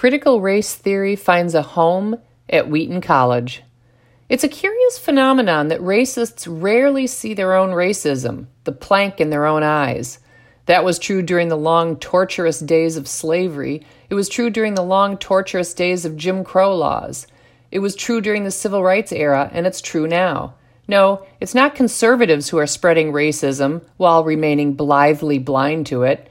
critical race theory finds a home at Wheaton College. It's a curious phenomenon that racists rarely see their own racism, the plank in their own eyes. That was true during the long, torturous days of slavery. It was true during the long, torturous days of Jim Crow laws. It was true during the civil rights era, and it's true now. No, it's not conservatives who are spreading racism while remaining blithely blind to it.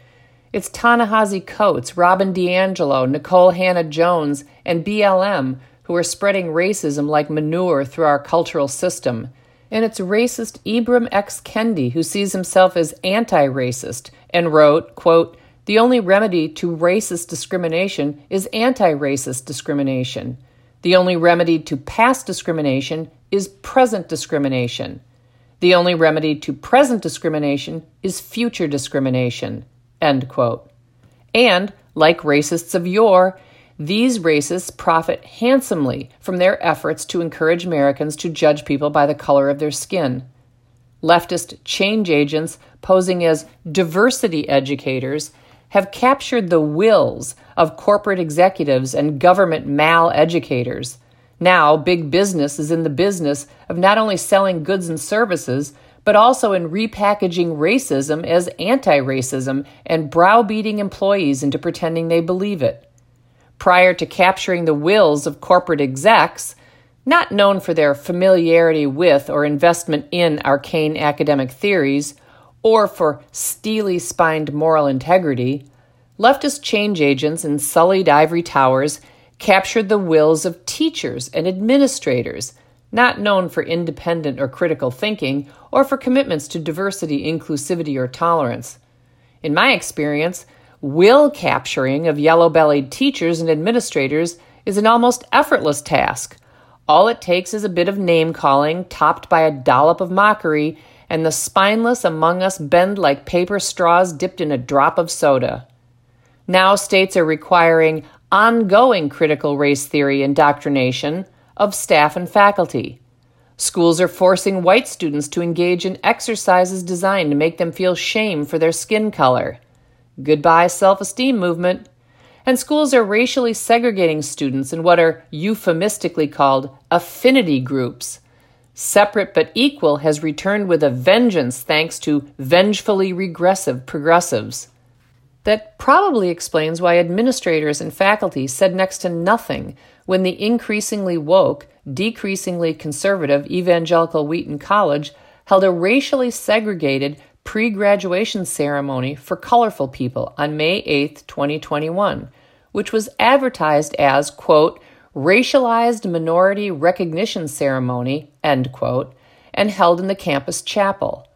It's Ta-Nehisi Coates, Robin DiAngelo, Nikole Hannah-Jones, and BLM who are spreading racism like manure through our cultural system. And it's racist Ibram X. Kendi who sees himself as anti racist and wrote, quote, The only remedy to racist discrimination is anti racist discrimination. The only remedy to past discrimination is present discrimination. The only remedy to present discrimination is future discrimination. End quote. And, like racists of yore, these racists profit handsomely from their efforts to encourage Americans to judge people by the color of their skin. Leftist change agents posing as diversity educators have captured the wills of corporate executives and government mal educators. Now, big business is in the business of not only selling goods and services, but also in repackaging racism as anti racism and browbeating employees into pretending they believe it. Prior to capturing the wills of corporate execs, not known for their familiarity with or investment in arcane academic theories, or for steely spined moral integrity, leftist change agents in sullied ivory towers captured the wills of teachers and administrators, not known for independent or critical thinking or for commitments to diversity, inclusivity, or tolerance. In my experience, will capturing of yellow bellied teachers and administrators is an almost effortless task. All it takes is a bit of name calling, topped by a dollop of mockery, and the spineless among us bend like paper straws dipped in a drop of soda. Now, states are requiring ongoing critical race theory indoctrination of staff and faculty. Schools are forcing white students to engage in exercises designed to make them feel shame for their skin color. Goodbye, self esteem movement. And schools are racially segregating students in what are euphemistically called affinity groups Separate but Equal has returned with a vengeance thanks to vengefully regressive progressives. That probably explains why administrators and faculty said next to nothing when the increasingly woke, decreasingly conservative evangelical Wheaton College held a racially segregated pre graduation ceremony for colorful people on May 8, 2021, which was advertised as, quote, racialized minority recognition ceremony, end quote, and held in the campus chapel.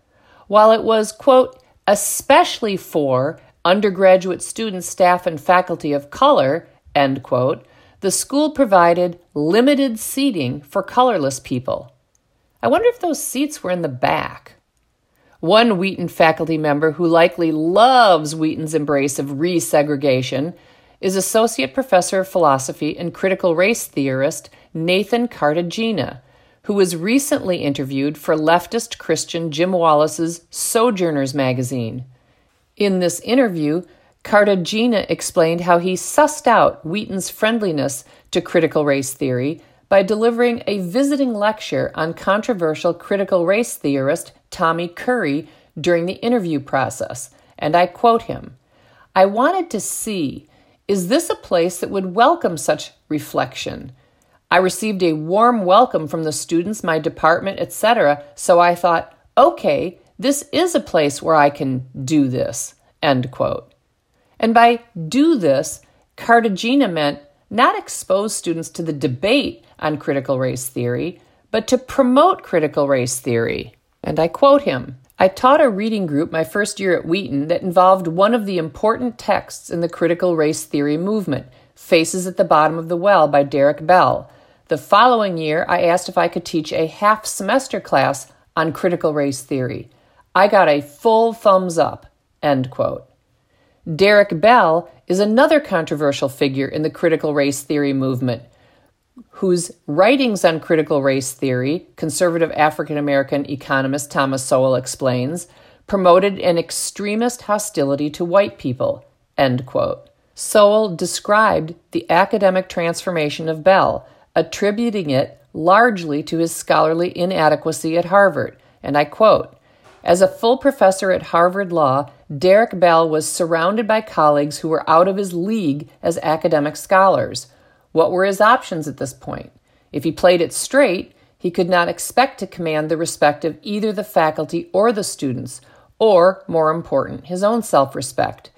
While it was, quote, especially for undergraduate students, staff, and faculty of color, end quote, the school provided limited seating for colorless people. I wonder if those seats were in the back. One Wheaton faculty member who likely loves Wheaton's embrace of resegregation is Associate Professor of Philosophy and critical race theorist Nathan Cartagena, who was recently interviewed for leftist Christian Jim Wallis's Sojourners magazine. In this interview, Cartagena explained how he sussed out Wheaton's friendliness to critical race theory by delivering a visiting lecture on controversial critical race theorist Tommy Curry during the interview process. And I quote him I wanted to see is this a place that would welcome such reflection? I received a warm welcome from the students, my department, etc., so I thought, okay, this is a place where I can do this. End quote. And by do this, Cartagena meant not expose students to the debate on critical race theory, but to promote critical race theory. And I quote him I taught a reading group my first year at Wheaton that involved one of the important texts in the critical race theory movement, Faces at the Bottom of the Well by Derek Bell. The following year, I asked if I could teach a half semester class on critical race theory. I got a full thumbs up. End quote. Derek Bell is another controversial figure in the critical race theory movement whose writings on critical race theory, conservative African American economist Thomas Sowell explains, promoted an extremist hostility to white people. End quote. Sowell described the academic transformation of Bell, attributing it largely to his scholarly inadequacy at Harvard. And I quote As a full professor at Harvard Law, Derek Bell was surrounded by colleagues who were out of his league as academic scholars. What were his options at this point? If he played it straight, he could not expect to command the respect of either the faculty or the students, or, more important, his own self respect.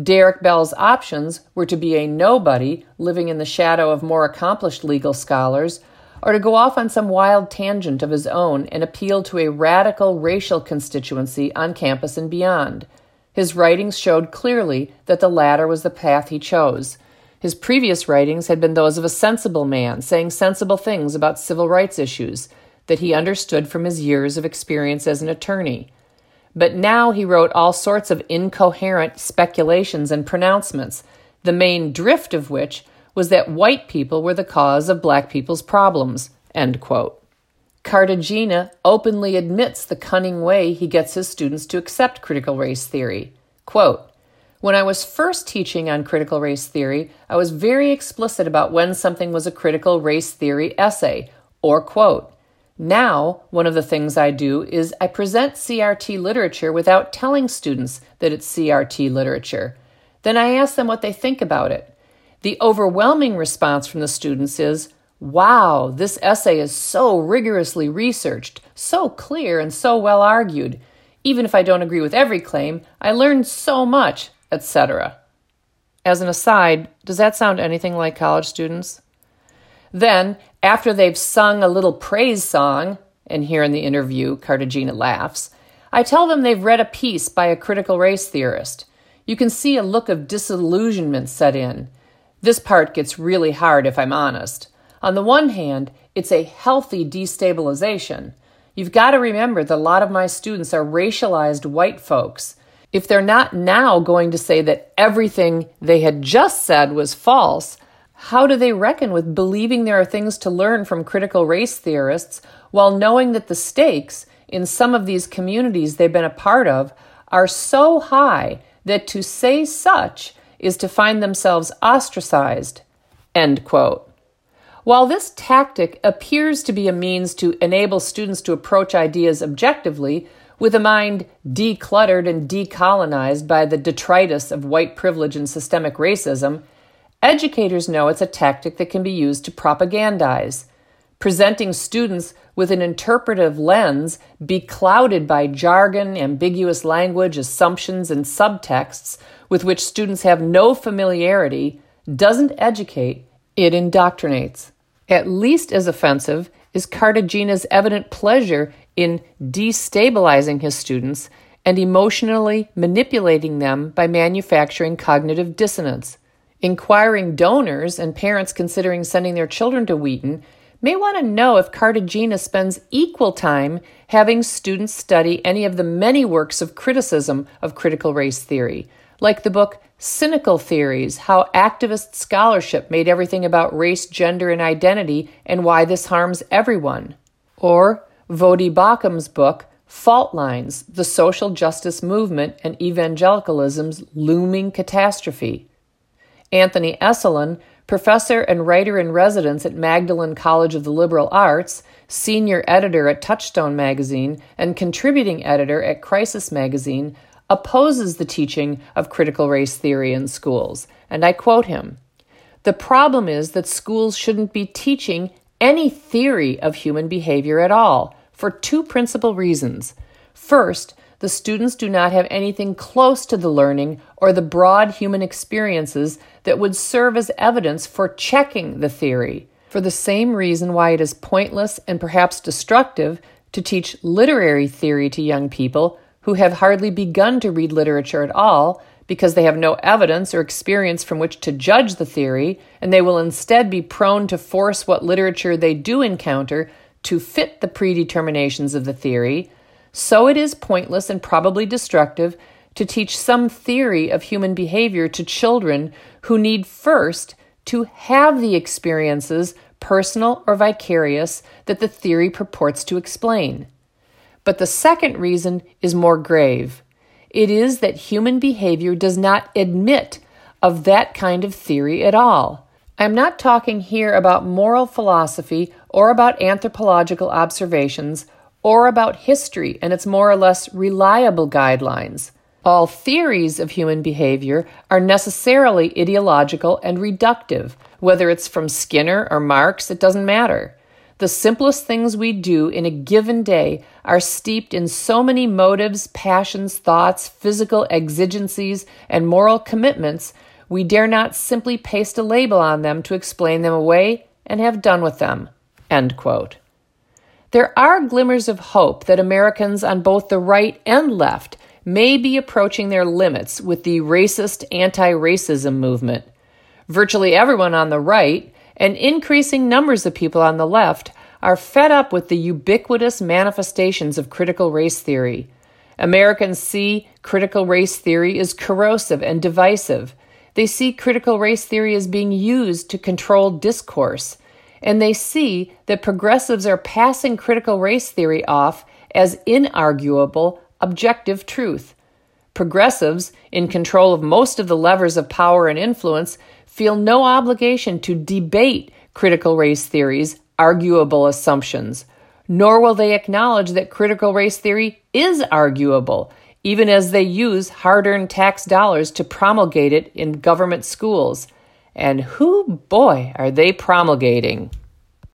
Derek Bell's options were to be a nobody living in the shadow of more accomplished legal scholars, or to go off on some wild tangent of his own and appeal to a radical racial constituency on campus and beyond. His writings showed clearly that the latter was the path he chose. His previous writings had been those of a sensible man, saying sensible things about civil rights issues that he understood from his years of experience as an attorney. But now he wrote all sorts of incoherent speculations and pronouncements, the main drift of which was that white people were the cause of black people's problems. End quote. Cartagena openly admits the cunning way he gets his students to accept critical race theory. Quote, when I was first teaching on critical race theory, I was very explicit about when something was a critical race theory essay or quote. Now, one of the things I do is I present CRT literature without telling students that it's CRT literature. Then I ask them what they think about it. The overwhelming response from the students is, Wow, this essay is so rigorously researched, so clear, and so well argued. Even if I don't agree with every claim, I learned so much etc. As an aside, does that sound anything like college students? Then, after they've sung a little praise song, and here in the interview, Cartagena laughs, I tell them they've read a piece by a critical race theorist. You can see a look of disillusionment set in. This part gets really hard if I'm honest. On the one hand, it's a healthy destabilization. You've got to remember that a lot of my students are racialized white folks, if they're not now going to say that everything they had just said was false, how do they reckon with believing there are things to learn from critical race theorists while knowing that the stakes in some of these communities they've been a part of are so high that to say such is to find themselves ostracized? End quote. While this tactic appears to be a means to enable students to approach ideas objectively, with a mind decluttered and decolonized by the detritus of white privilege and systemic racism, educators know it's a tactic that can be used to propagandize. Presenting students with an interpretive lens beclouded by jargon, ambiguous language, assumptions, and subtexts with which students have no familiarity doesn't educate, it indoctrinates. At least as offensive is Cartagena's evident pleasure in destabilizing his students and emotionally manipulating them by manufacturing cognitive dissonance. Inquiring donors and parents considering sending their children to Wheaton may want to know if Cartagena spends equal time having students study any of the many works of criticism of critical race theory, like the book Cynical Theories How Activist Scholarship Made Everything About Race, Gender, and Identity and Why This Harms Everyone, or Voddie Baucham's book, Fault Lines The Social Justice Movement and Evangelicalism's Looming Catastrophe. Anthony Esolen, professor and writer in residence at Magdalen College of the Liberal Arts, senior editor at Touchstone magazine, and contributing editor at Crisis magazine, opposes the teaching of critical race theory in schools. And I quote him The problem is that schools shouldn't be teaching any theory of human behavior at all for two principal reasons. First, the students do not have anything close to the learning or the broad human experiences that would serve as evidence for checking the theory, for the same reason why it is pointless and perhaps destructive to teach literary theory to young people who have hardly begun to read literature at all because they have no evidence or experience from which to judge the theory, and they will instead be prone to force what literature they do encounter to fit the predeterminations of the theory, so it is pointless and probably destructive to teach some theory of human behavior to children who need first to have the experiences, personal or vicarious, that the theory purports to explain. But the second reason is more grave. It is that human behavior does not admit of that kind of theory at all. I'm not talking here about moral philosophy or about anthropological observations or about history and its more or less reliable guidelines. All theories of human behavior are necessarily ideological and reductive. Whether it's from Skinner or Marx, it doesn't matter. The simplest things we do in a given day are steeped in so many motives, passions, thoughts, physical exigencies, and moral commitments, we dare not simply paste a label on them to explain them away and have done with them. End quote. There are glimmers of hope that Americans on both the right and left may be approaching their limits with the racist anti racism movement. Virtually everyone on the right and increasing numbers of people on the left are fed up with the ubiquitous manifestations of critical race theory. Americans see critical race theory as corrosive and divisive. They see critical race theory as being used to control discourse. And they see that progressives are passing critical race theory off as inarguable, objective truth. Progressives, in control of most of the levers of power and influence, feel no obligation to debate critical race theories, arguable assumptions, nor will they acknowledge that critical race theory is arguable, even as they use hard earned tax dollars to promulgate it in government schools. And who, boy, are they promulgating?